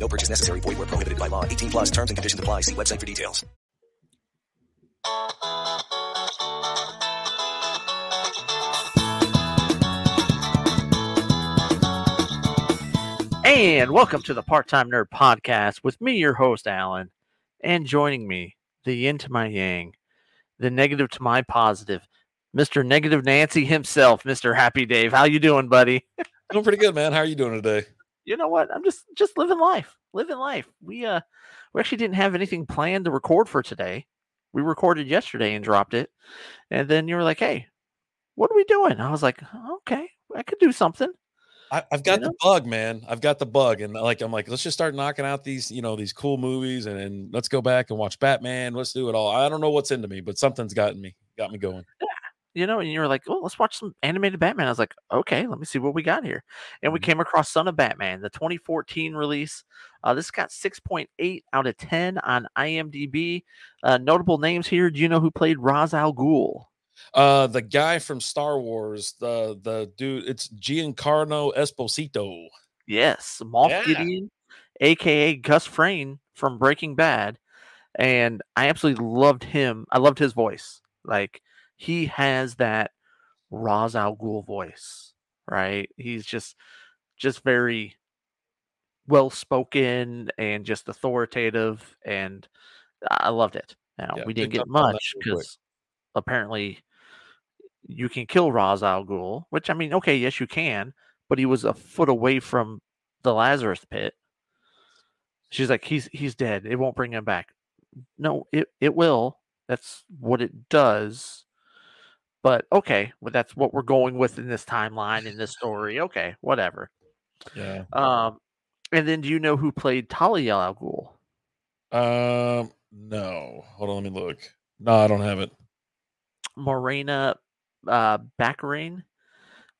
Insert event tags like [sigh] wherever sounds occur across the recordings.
No purchase necessary. Void where prohibited by law. 18 plus terms and conditions apply. See website for details. And welcome to the Part Time Nerd Podcast with me, your host, Alan. And joining me, the yin to my yang, the negative to my positive, Mr. Negative Nancy himself, Mr. Happy Dave. How you doing, buddy? Doing pretty good, man. How are you doing today? You know what? I'm just just living life. Living life. We uh we actually didn't have anything planned to record for today. We recorded yesterday and dropped it. And then you were like, "Hey, what are we doing?" I was like, "Okay, I could do something." I, I've got You the bug, man. I've got the bug, and like I'm like, let's just start knocking out these, you know, these cool movies, and, and let's go back and watch Batman. Let's do it all. I don't know what's into me, but something's gotten me, got me going. You know, and you were like, "Well, let's watch some animated Batman." I was like, "Okay, let me see what we got here." And we Mhm. came across Son of Batman, the 2014 release. Uh, this got 6.8 out of 10 on IMDb. Uh, notable names here. Do you know who played Ra's al Ghul? Uh, the guy from Star Wars, the the dude, it's Giancarlo Esposito. Yes, Moff Yeah. Gideon, aka Gus Frayne from Breaking Bad, and I absolutely loved him. I loved his voice. Like he has that Ra's al Ghul voice, right? He's just just very well spoken and just authoritative, and I loved it. Now Yeah, we didn't get up on that much because apparently you can kill Ra's al Ghul, which I mean, okay, yes, you can, but he was a foot away from the Lazarus pit. She's like, he's he's dead. It won't bring him back. No, it it will. That's what it does. But okay, well, that's what we're going with in this timeline in this story. Okay, whatever. Yeah. Um, and then do you know who played Talia al Ghul? Um. No. Hold on. Let me look. No, I don't have it. Morena uh, Baccarin.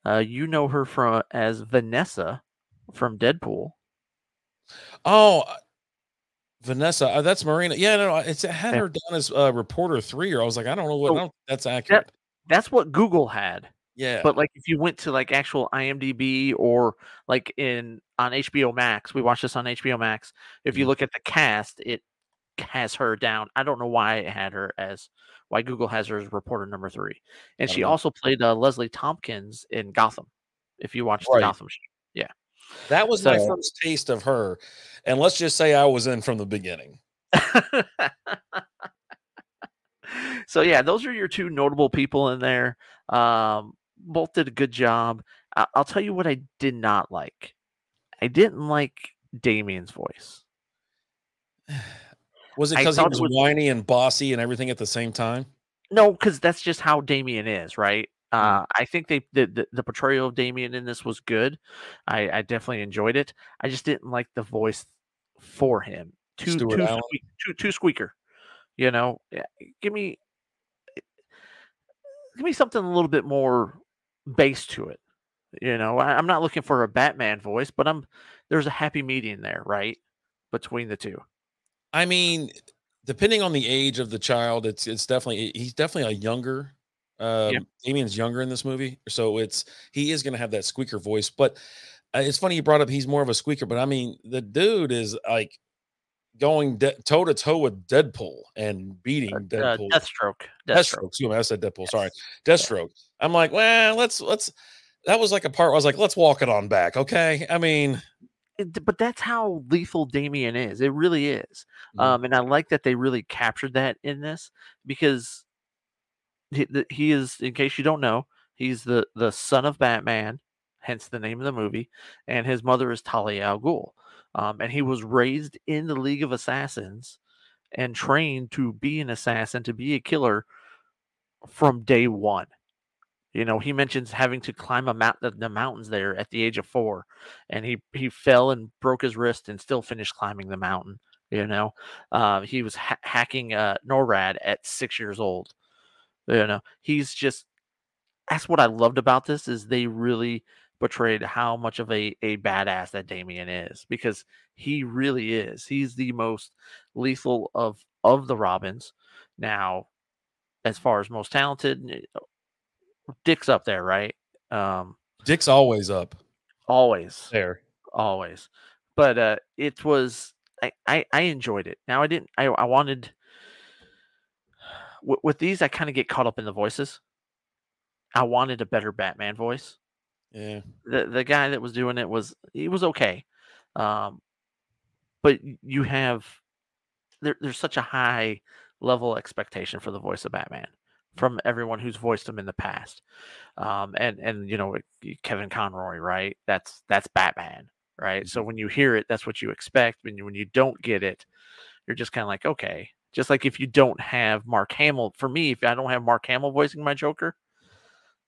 Uh, you know her from as Vanessa from Deadpool. Oh, uh, Vanessa. Uh, that's Marina. Yeah. No. no, It's it had her down as uh, reporter three, or I was like, I don't know what. So, don't, that's accurate. That's what Google had. yeah. But like if you went to like actual IMDb or like in on HBO Max, we watched this on HBO Max. If you Mhm. look at the cast, it has her down. I don't know why it had her as why Google has her as reporter number three. And she know. also played uh, Leslie Tompkins in Gotham. If you watch Right. the Gotham show. Yeah, that was my first taste of her. And let's just say I was in from the beginning. [laughs] so yeah, those are your two notable people in there. Um, both did a good job. I- I'll tell you what I did not like. I didn't like Damian's voice. [sighs] Was it because he was, was- whiny and bossy and everything at the same time? No, because that's just how Damian is, right? Mm. Uh, I think they the, the the portrayal of Damian in this was good. I, I definitely enjoyed it. I just didn't like the voice for him. Too Stuart too, squeak, too too squeaker. You know, Yeah, give me give me something a little bit more bass to it. You know, I, I'm not looking for a Batman voice, but I'm there's a happy medium there, right, between the two. I mean, depending on the age of the child, it's it's definitely he's definitely a younger. Um, Damian's younger in this movie, so it's he is going to have that squeaker voice. But uh, it's funny you brought up he's more of a squeaker, but I mean the dude is like going toe to toe with Deadpool and beating Uh, Deadpool. Deathstroke. Deathstroke. Excuse me, I said Deadpool. Sorry, Deathstroke. I'm like, well, let's let's. That was like a part. Where I was like, let's walk it on back, okay? I mean, it- but that's how lethal Damian is. It really is. Mhm. Um, and I like that they really captured that in this because he, he is, in case you don't know, he's the the son of Batman, hence the name of the movie, and his mother is Talia al Ghul. Um, and he was raised in the League of Assassins and trained to be an assassin, to be a killer from day one. You know, he mentions having to climb a mount the, mountains there at the age of four, and he he fell and broke his wrist and still finished climbing the mountain. You know, uh, he was ha- hacking uh, NORAD at six years old. You know, he's just that's what I loved about this is they really portrayed how much of a, a badass that Damian is because he really is. He's the most lethal of of the Robins. Now, as far as most talented, Dick's up there, right? Um, Dick's always up. Always there. Always. But uh it was I, I, I enjoyed it. Now I didn't I, I wanted [sighs] with, with these I kind of get caught up in the voices. I wanted a better Batman voice. Yeah. The the guy that was doing it was he was okay. Um but you have there, there's such a high level expectation for the voice of Batman from everyone who's voiced him in the past. Um, and and you know Kevin Conroy, right? That's that's Batman, right? So mm-hmm. when you hear it, that's what you expect. When you when you don't get it, you're just kind of like, okay. Just like if you don't have Mark Hamill, for me, if I don't have Mark Hamill voicing my Joker,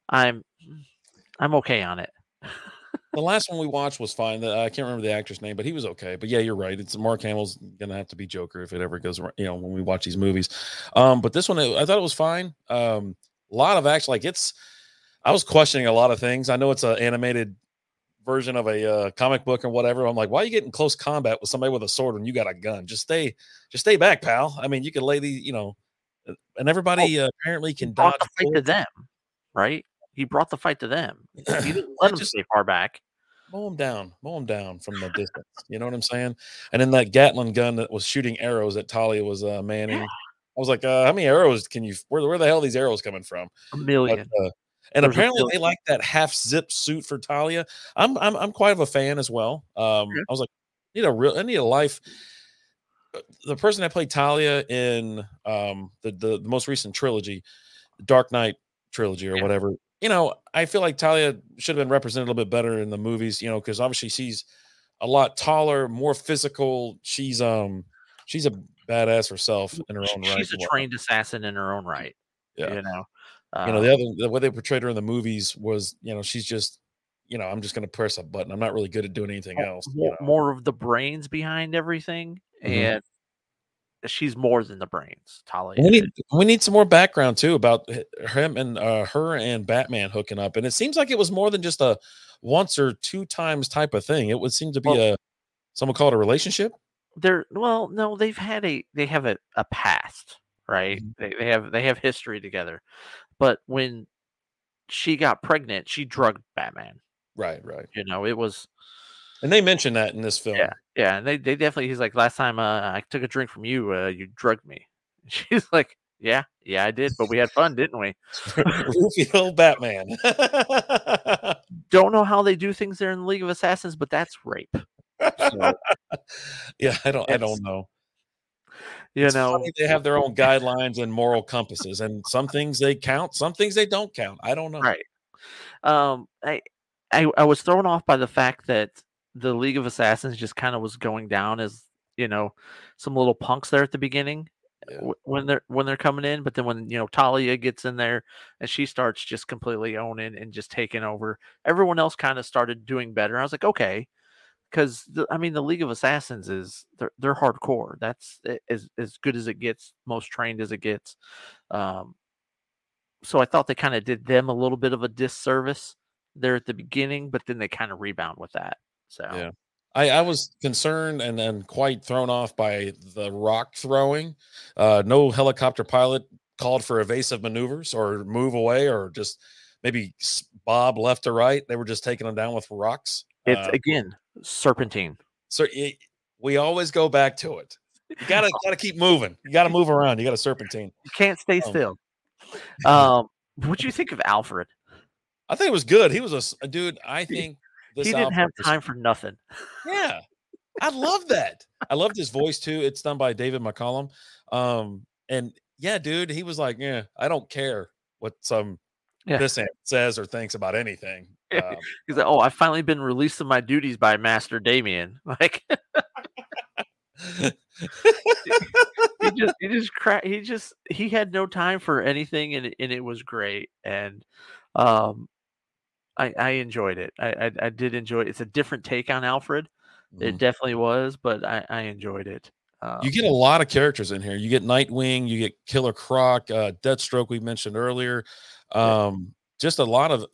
I'm I'm okay on it. the last one we watched was fine. I can't remember the actor's name, but he was okay. But yeah, you're right. It's Mark Hamill's gonna have to be Joker if it ever goes. You know, when we watch these movies. Um, but this one, I thought it was fine. Um, a lot of action. Like it's, I was questioning a lot of things. I know it's an animated version of a uh, comic book or whatever. I'm like, why are you getting close combat with somebody with a sword when you got a gun? Just stay, just stay back, pal. I mean, you can lay the, you know, uh, and everybody uh, apparently can dodge. Fight to them, right? He brought the fight to them. [clears throat] He didn't let them just, stay far back. Mow them down, mow them down from the distance. You know what I'm saying? And then that Gatling gun that was shooting arrows that Talia was uh, manning. Yeah. I was like, uh, how many arrows can you? Where, where the hell are these arrows coming from? A million. But, uh, and There's apparently they like that half zip suit for Talia. I'm I'm I'm quite of a fan as well. Um, yeah. I was like, I need a real, I need a life. Uh, the person that played Talia in um the the, the most recent trilogy, Dark Knight trilogy or yeah. whatever. You know, I feel like Talia should have been represented a little bit better in the movies. You know, because obviously she's a lot taller, more physical. She's um she's a badass herself in her own she's right. She's a trained assassin in her own right. Yeah. You know, uh, you know, the other the way they portrayed her in the movies was, you know, she's just, you know, I'm just going to press a button. I'm not really good at doing anything else. More, you know? more of the brains behind everything, mm-hmm. and she's more than the brains. Talia. We need we need some more background too about him and uh, her and Batman hooking up, and it seems like it was more than just a once or two times type of thing. It would seem to be well, a someone call it a relationship they're well no they've had a they have a, a past right mm-hmm. they, they have they have history together but when she got pregnant she drugged batman right right you know it was and they mentioned that in this film yeah yeah and they, they definitely he's like last time uh, i took a drink from you uh, you drugged me [laughs] she's like yeah yeah i did but we had fun didn't we [laughs] [laughs] Rufio batman don't know how they do things there in the league of assassins but that's rape so, yeah, I don't. I don't know. You it's know, they have their own guidelines and moral compasses, and some things they count, some things they don't count. I don't know. Right. Um. I. I, I was thrown off by the fact that the League of Assassins just kind of was going down as you know some little punks there at the beginning yeah. when they're when they're coming in but then when you know Talia gets in there and she starts just completely owning and just taking over everyone else kind of started doing better I was like okay because I mean the League of Assassins is they're they're hardcore. That's as as good as it gets, most trained as it gets. Um, so I thought they kind of did them a little bit of a disservice there at the beginning, but then they kind of rebound with that. So yeah. I, I was concerned and then quite thrown off by the rock throwing. Uh, no helicopter pilot called for evasive maneuvers or move away or just maybe bob left to right. They were just taking them down with rocks. It's uh, again serpentine. So it, we always go back to it. You gotta [laughs] gotta keep moving. You gotta move around. You gotta serpentine. You can't stay um, still. [laughs] Um, what do you think of Alfred? I think it was good. He was a, a dude. I think he didn't have time for nothing. Yeah, I love that. I loved his voice too. It's done by David McCallum. Um, and yeah, dude, he was like, yeah, I don't care what some yeah. this says or thinks about anything. [laughs] Um, He's like, oh, I've finally been released of my duties by Master Damian. [laughs] Like, [laughs] he just, he just, cra- he just, he had no time for anything, and and it was great. And um, I I enjoyed it. I I, I did enjoy it. It's a different take on Alfred. Mm. It definitely was, but I I enjoyed it. You get a lot of characters in here. You get Nightwing, you get Killer Croc, uh, Deathstroke we mentioned earlier. Yeah. Um, just a lot of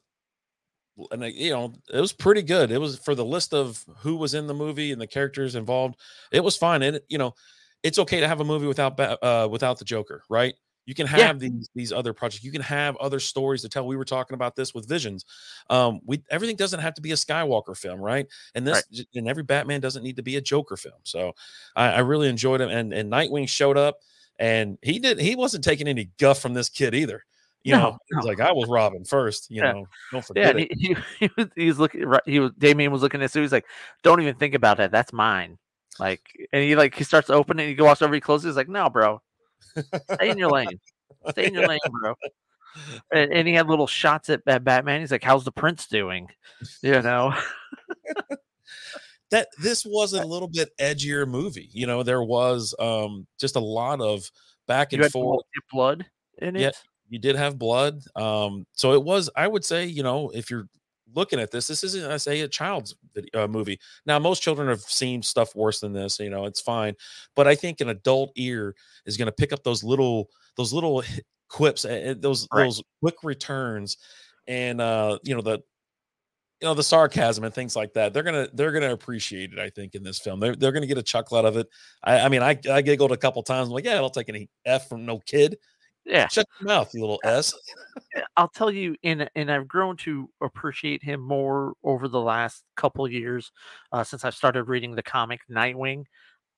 and uh, you know, it was pretty good. It was for the list of who was in the movie and the characters involved. It was fine. And you know, it's okay to have a movie without uh without the Joker, right? You can have Yeah. these these other projects. You can have other stories to tell. We were talking about this with Visions. Um, we everything doesn't have to be a Skywalker film, right? And this Right. and every Batman doesn't need to be a Joker film. So I, I really enjoyed him. And and Nightwing showed up, and he did. He wasn't taking any guff from this kid either. You No, know, he's no. like, I was Robin first. You Yeah. know, don't yeah, forget it. he, [laughs] he, he was he's looking right. He was Damian was looking at Sue. He's like, "Don't even think about that. That's mine." Like, and he like he starts opening. He walks over. He closes. He's like, "No, bro, stay in your lane. Stay in your lane, bro." And, and he had little shots at, at Batman. He's like, "How's the prince doing?" You know. that this was a little bit edgier movie. You know, there was um just a lot of back You and forth. blood in it. Yeah. You did have blood. Um, so it was, I would say, you know, if you're looking at this, this isn't, I say, a child's vid- uh, movie. Now, most children have seen stuff worse than this, you know, it's fine. But I think an adult ear is going to pick up those little, those little quips, uh, those, Right. those quick returns, and, uh, you know, the, you know the sarcasm and things like that they're gonna they're gonna appreciate it i think in this film they're, they're gonna get a chuckle out of it i, I mean I, I giggled a couple times I'm like yeah i'll take any f from no kid Yeah. shut your mouth you little s Yeah, I'll tell you, and and I've grown to appreciate him more over the last couple years uh, since I started reading the comic Nightwing.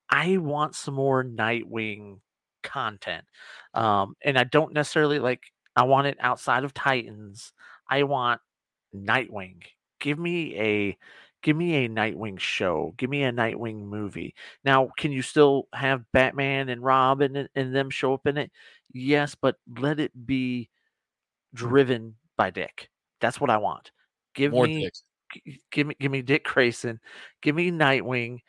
I want some more Nightwing content, um, and I don't necessarily like. I want it outside of Titans. I want Nightwing. Give me a give me a Nightwing show. Give me a Nightwing movie. Now, can you still have Batman and Robin and, and them show up in it? Yes, but let it be driven by Dick. That's what I want. Give more me dicks give me give me Dick Grayson. Give me Nightwing.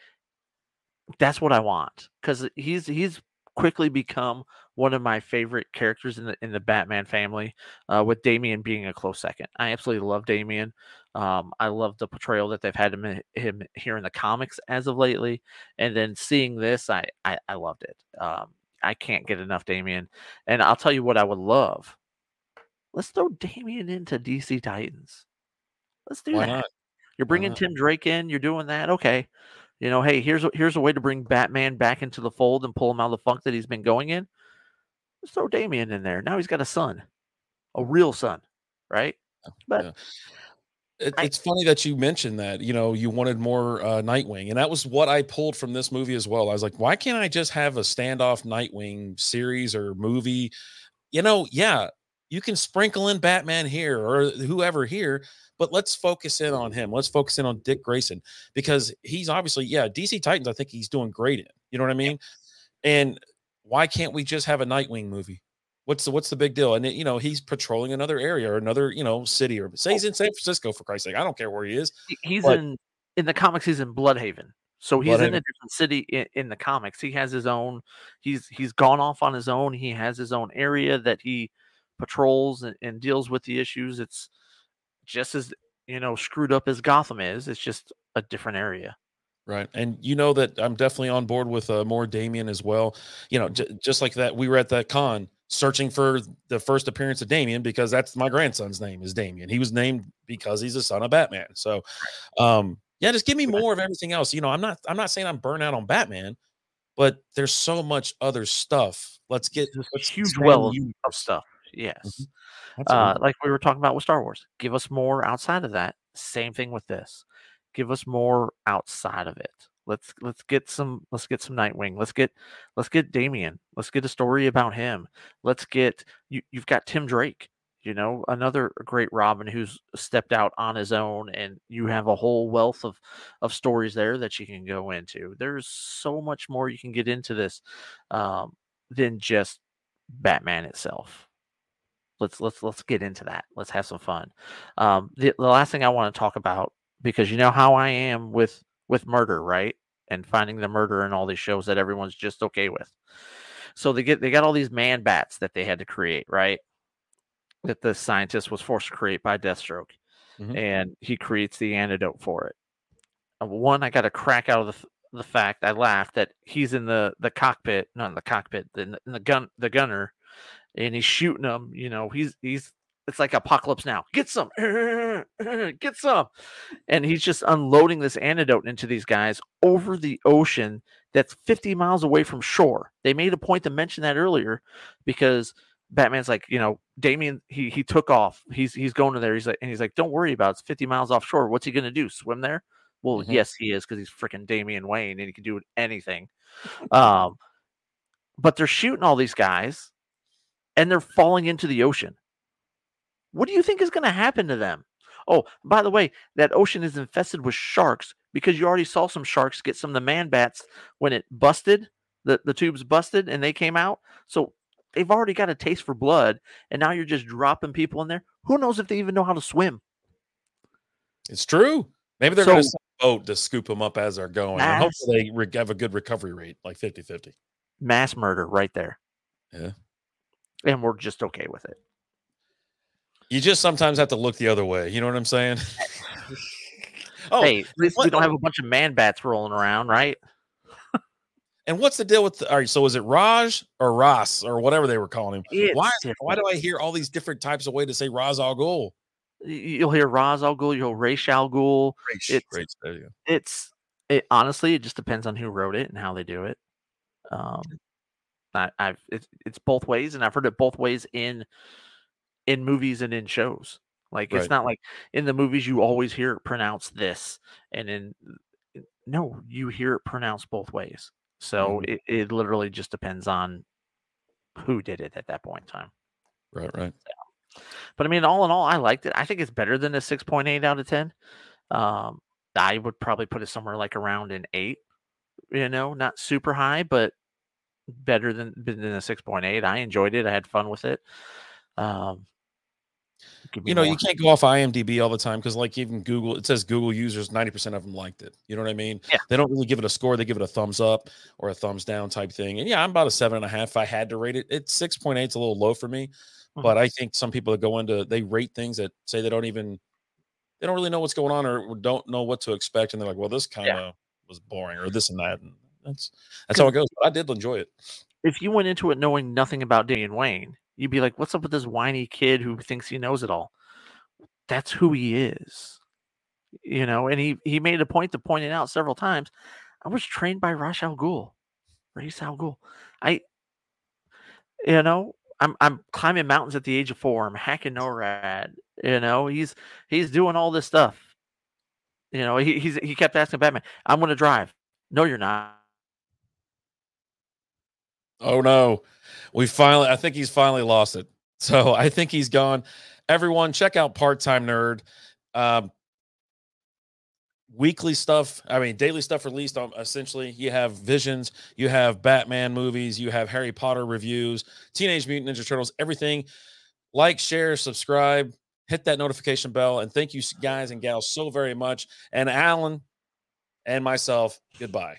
That's what I want because he's he's quickly become one of my favorite characters in the in the Batman family. Uh, with Damian being a close second, I absolutely love Damian. Um, I love the portrayal that they've had him him here in the comics as of lately, and then seeing this, I I, I loved it. Um, I can't get enough Damian, and I'll tell you what I would love. Let's throw Damian into DC Titans. Let's do why that. not You're bringing? Tim Drake in. You're doing that. Okay. You know, hey, here's a, here's a way to bring Batman back into the fold and pull him out of the funk that he's been going in. Let's throw Damian in there. Now he's got a son, a real son, right? But yeah. It, I- it's funny that you mentioned that. You know, you wanted more uh, Nightwing, and that was what I pulled from this movie as well. I was like, why can't I just have a standoff Nightwing series or movie? You know, yeah, you can sprinkle in Batman here or whoever here, but let's focus in on him. Let's focus in on Dick Grayson because he's obviously, yeah, DC Titans. I think he's doing great in. You know what I mean? And why can't we just have a Nightwing movie? What's the what's the big deal? And it, you know, he's patrolling another area or another, you know, city or say he's in San Francisco for Christ's sake. I don't care where he is. he's But- in in the comics. He's in Blüdhaven, so he's in a different city in, in the comics. He has his own. He's he's gone off on his own. He has his own area that he patrols and, and deals with the issues. It's just as you know screwed up as Gotham is. It's just a different area. Right. And you know that I'm definitely on board with uh, more Damian as well. You know, j- just like that, we were at that con searching for the first appearance of Damien because that's my grandson's name is Damien. He was named because he's the son of Batman. So, um, yeah, just give me more of everything else. You know, I'm not, I'm not saying I'm burnt out on Batman, but there's so much other stuff. Let's get let's huge well of, of stuff. Yes. Mhm. uh, like we were talking about with Star Wars. Give us more outside of that. Same thing with this. Give us more outside of it. Let's let's get some let's get some Nightwing. Let's get let's get Damian. Let's get a story about him. Let's get you you've got Tim Drake, you know, another great Robin who's stepped out on his own and you have a whole wealth of of stories there that you can go into. There's so much more you can get into this um, than just Batman itself let's let's let's get into that. Let's have some fun. Um, the, the last thing I want to talk about because you know how I am with with murder, right? And finding the murder in all these shows that everyone's just okay with. So they get they got all these man bats that they had to create, right? That the scientist was forced to create by Deathstroke, Mhm. and he creates the antidote for it. Uh, One, I got a crack out of the the fact I laughed that he's in the the cockpit, not in the cockpit, the in the gun the gunner, and he's shooting them. You know, he's he's it's like apocalypse now. Get some, [laughs] get some, and he's just unloading this antidote into these guys over the ocean that's 50 miles away from shore. They made a point to mention that earlier because Batman's like, you know, Damian, he he took off. He's he's going to there. He's like, and he's like, don't worry about it. It's 50 miles offshore. What's he gonna do? Swim there? Well, Mhm. yes, he is because he's freaking Damian Wayne and he can do anything. Um, but they're shooting all these guys, and they're falling into the ocean. What do you think is going to happen to them? Oh, by the way, that ocean is infested with sharks because you already saw some sharks get some of the man bats when it busted, the, the tubes busted and they came out. So they've already got a taste for blood, and now you're just dropping people in there. Who knows if they even know how to swim? It's true. Maybe they're going to send a boat to scoop them up as they're going. And hopefully they re- have a good recovery rate, like 50 50. Mass murder right there. Yeah. And we're just okay with it. You just sometimes have to look the other way. You know what I'm saying? [laughs] oh, hey, at least we don't have a bunch of man bats rolling around, right? and what's the deal with? The, all right, so is it Raj or Ross or whatever they were calling him? It's Why? Why do. I hear all these different types of way to say Raz Al Ghul? You'll hear Ra's al Ghul, you'll hear Ra's al Ghul. Rach, It's- Rach, there you go. It's it honestly, it just depends on who wrote it and how they do it. Um, I, I've it's it's both ways, and I've heard it both ways in in movies and in shows. Like Right. it's not like in the movies you always hear it pronounced this, and in no, you hear it pronounced both ways. So Mhm. it, it literally just depends on who did it at that point in time. Right, right. But I mean, all in all, I liked it. I think it's better than a 6.8 out of 10. Um, I would probably put it somewhere like around an 8, you know, not super high, but better than, than a 6.8. I enjoyed it. I had fun with it. Um, You know, you can't go off IMDb all the time because, like, even Google, it says Google users, 90% of them liked it. You know what I mean? Yeah. They don't really give it a score. They give it a thumbs up or a thumbs down type thing. And yeah, I'm about a seven and a half. If I had to rate it, it's 6.8. It's a little low for me. Mhm. But I think some people that go into, they rate things that say they don't even, they don't really know what's going on or don't know what to expect. And they're like, well, this kind of was boring or this and that. And that's, that's how it goes. But I did enjoy it. if you went into it knowing nothing about Damian Wayne, you'd be like, what's up with this whiny kid who thinks he knows it all? That's who he is. You know, and he he made a point to point it out several times. I was trained by Ra's al Ghul. Ra's al Ghul. I you know, I'm I'm climbing mountains at the age of four. I'm hacking NORAD. You know, he's he's doing all this stuff. You know, he he's he kept asking Batman, I'm gonna drive. No, you're not. Oh no. We finally I think he's finally lost it. [laughs] So I think he's gone. Everyone check out Part-Time Nerd. Um weekly stuff, I mean daily stuff released on essentially you have Visions, you have Batman movies, you have Harry Potter reviews, Teenage Mutant Ninja Turtles, everything. Like, share, subscribe, hit that notification bell and thank you guys and gals so very much. And Alan and myself, goodbye.